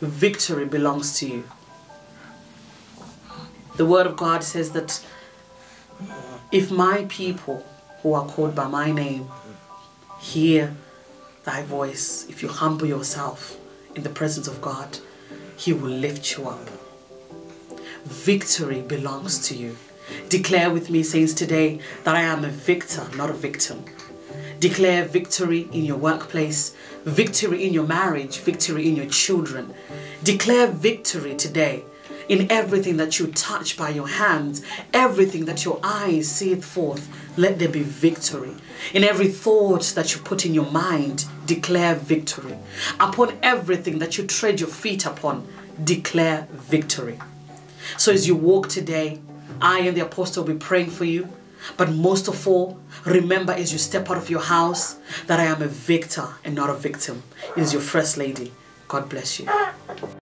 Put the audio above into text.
victory belongs to you. The word of God says that if my people who are called by my name hear thy voice, if you humble yourself in the presence of God, he will lift you up. Victory belongs to you. Declare with me, saints, today that I am a victor, not a victim. Declare victory in your workplace, victory in your marriage, victory in your children. Declare victory today in everything that you touch by your hands, everything that your eyes seeth forth, let there be victory. In every thought that you put in your mind, declare victory. Upon everything that you tread your feet upon, declare victory. So as you walk today, I and the apostle will be praying for you. But most of all, remember as you step out of your house that I am a victor and not a victim. It is your first lady. God bless you.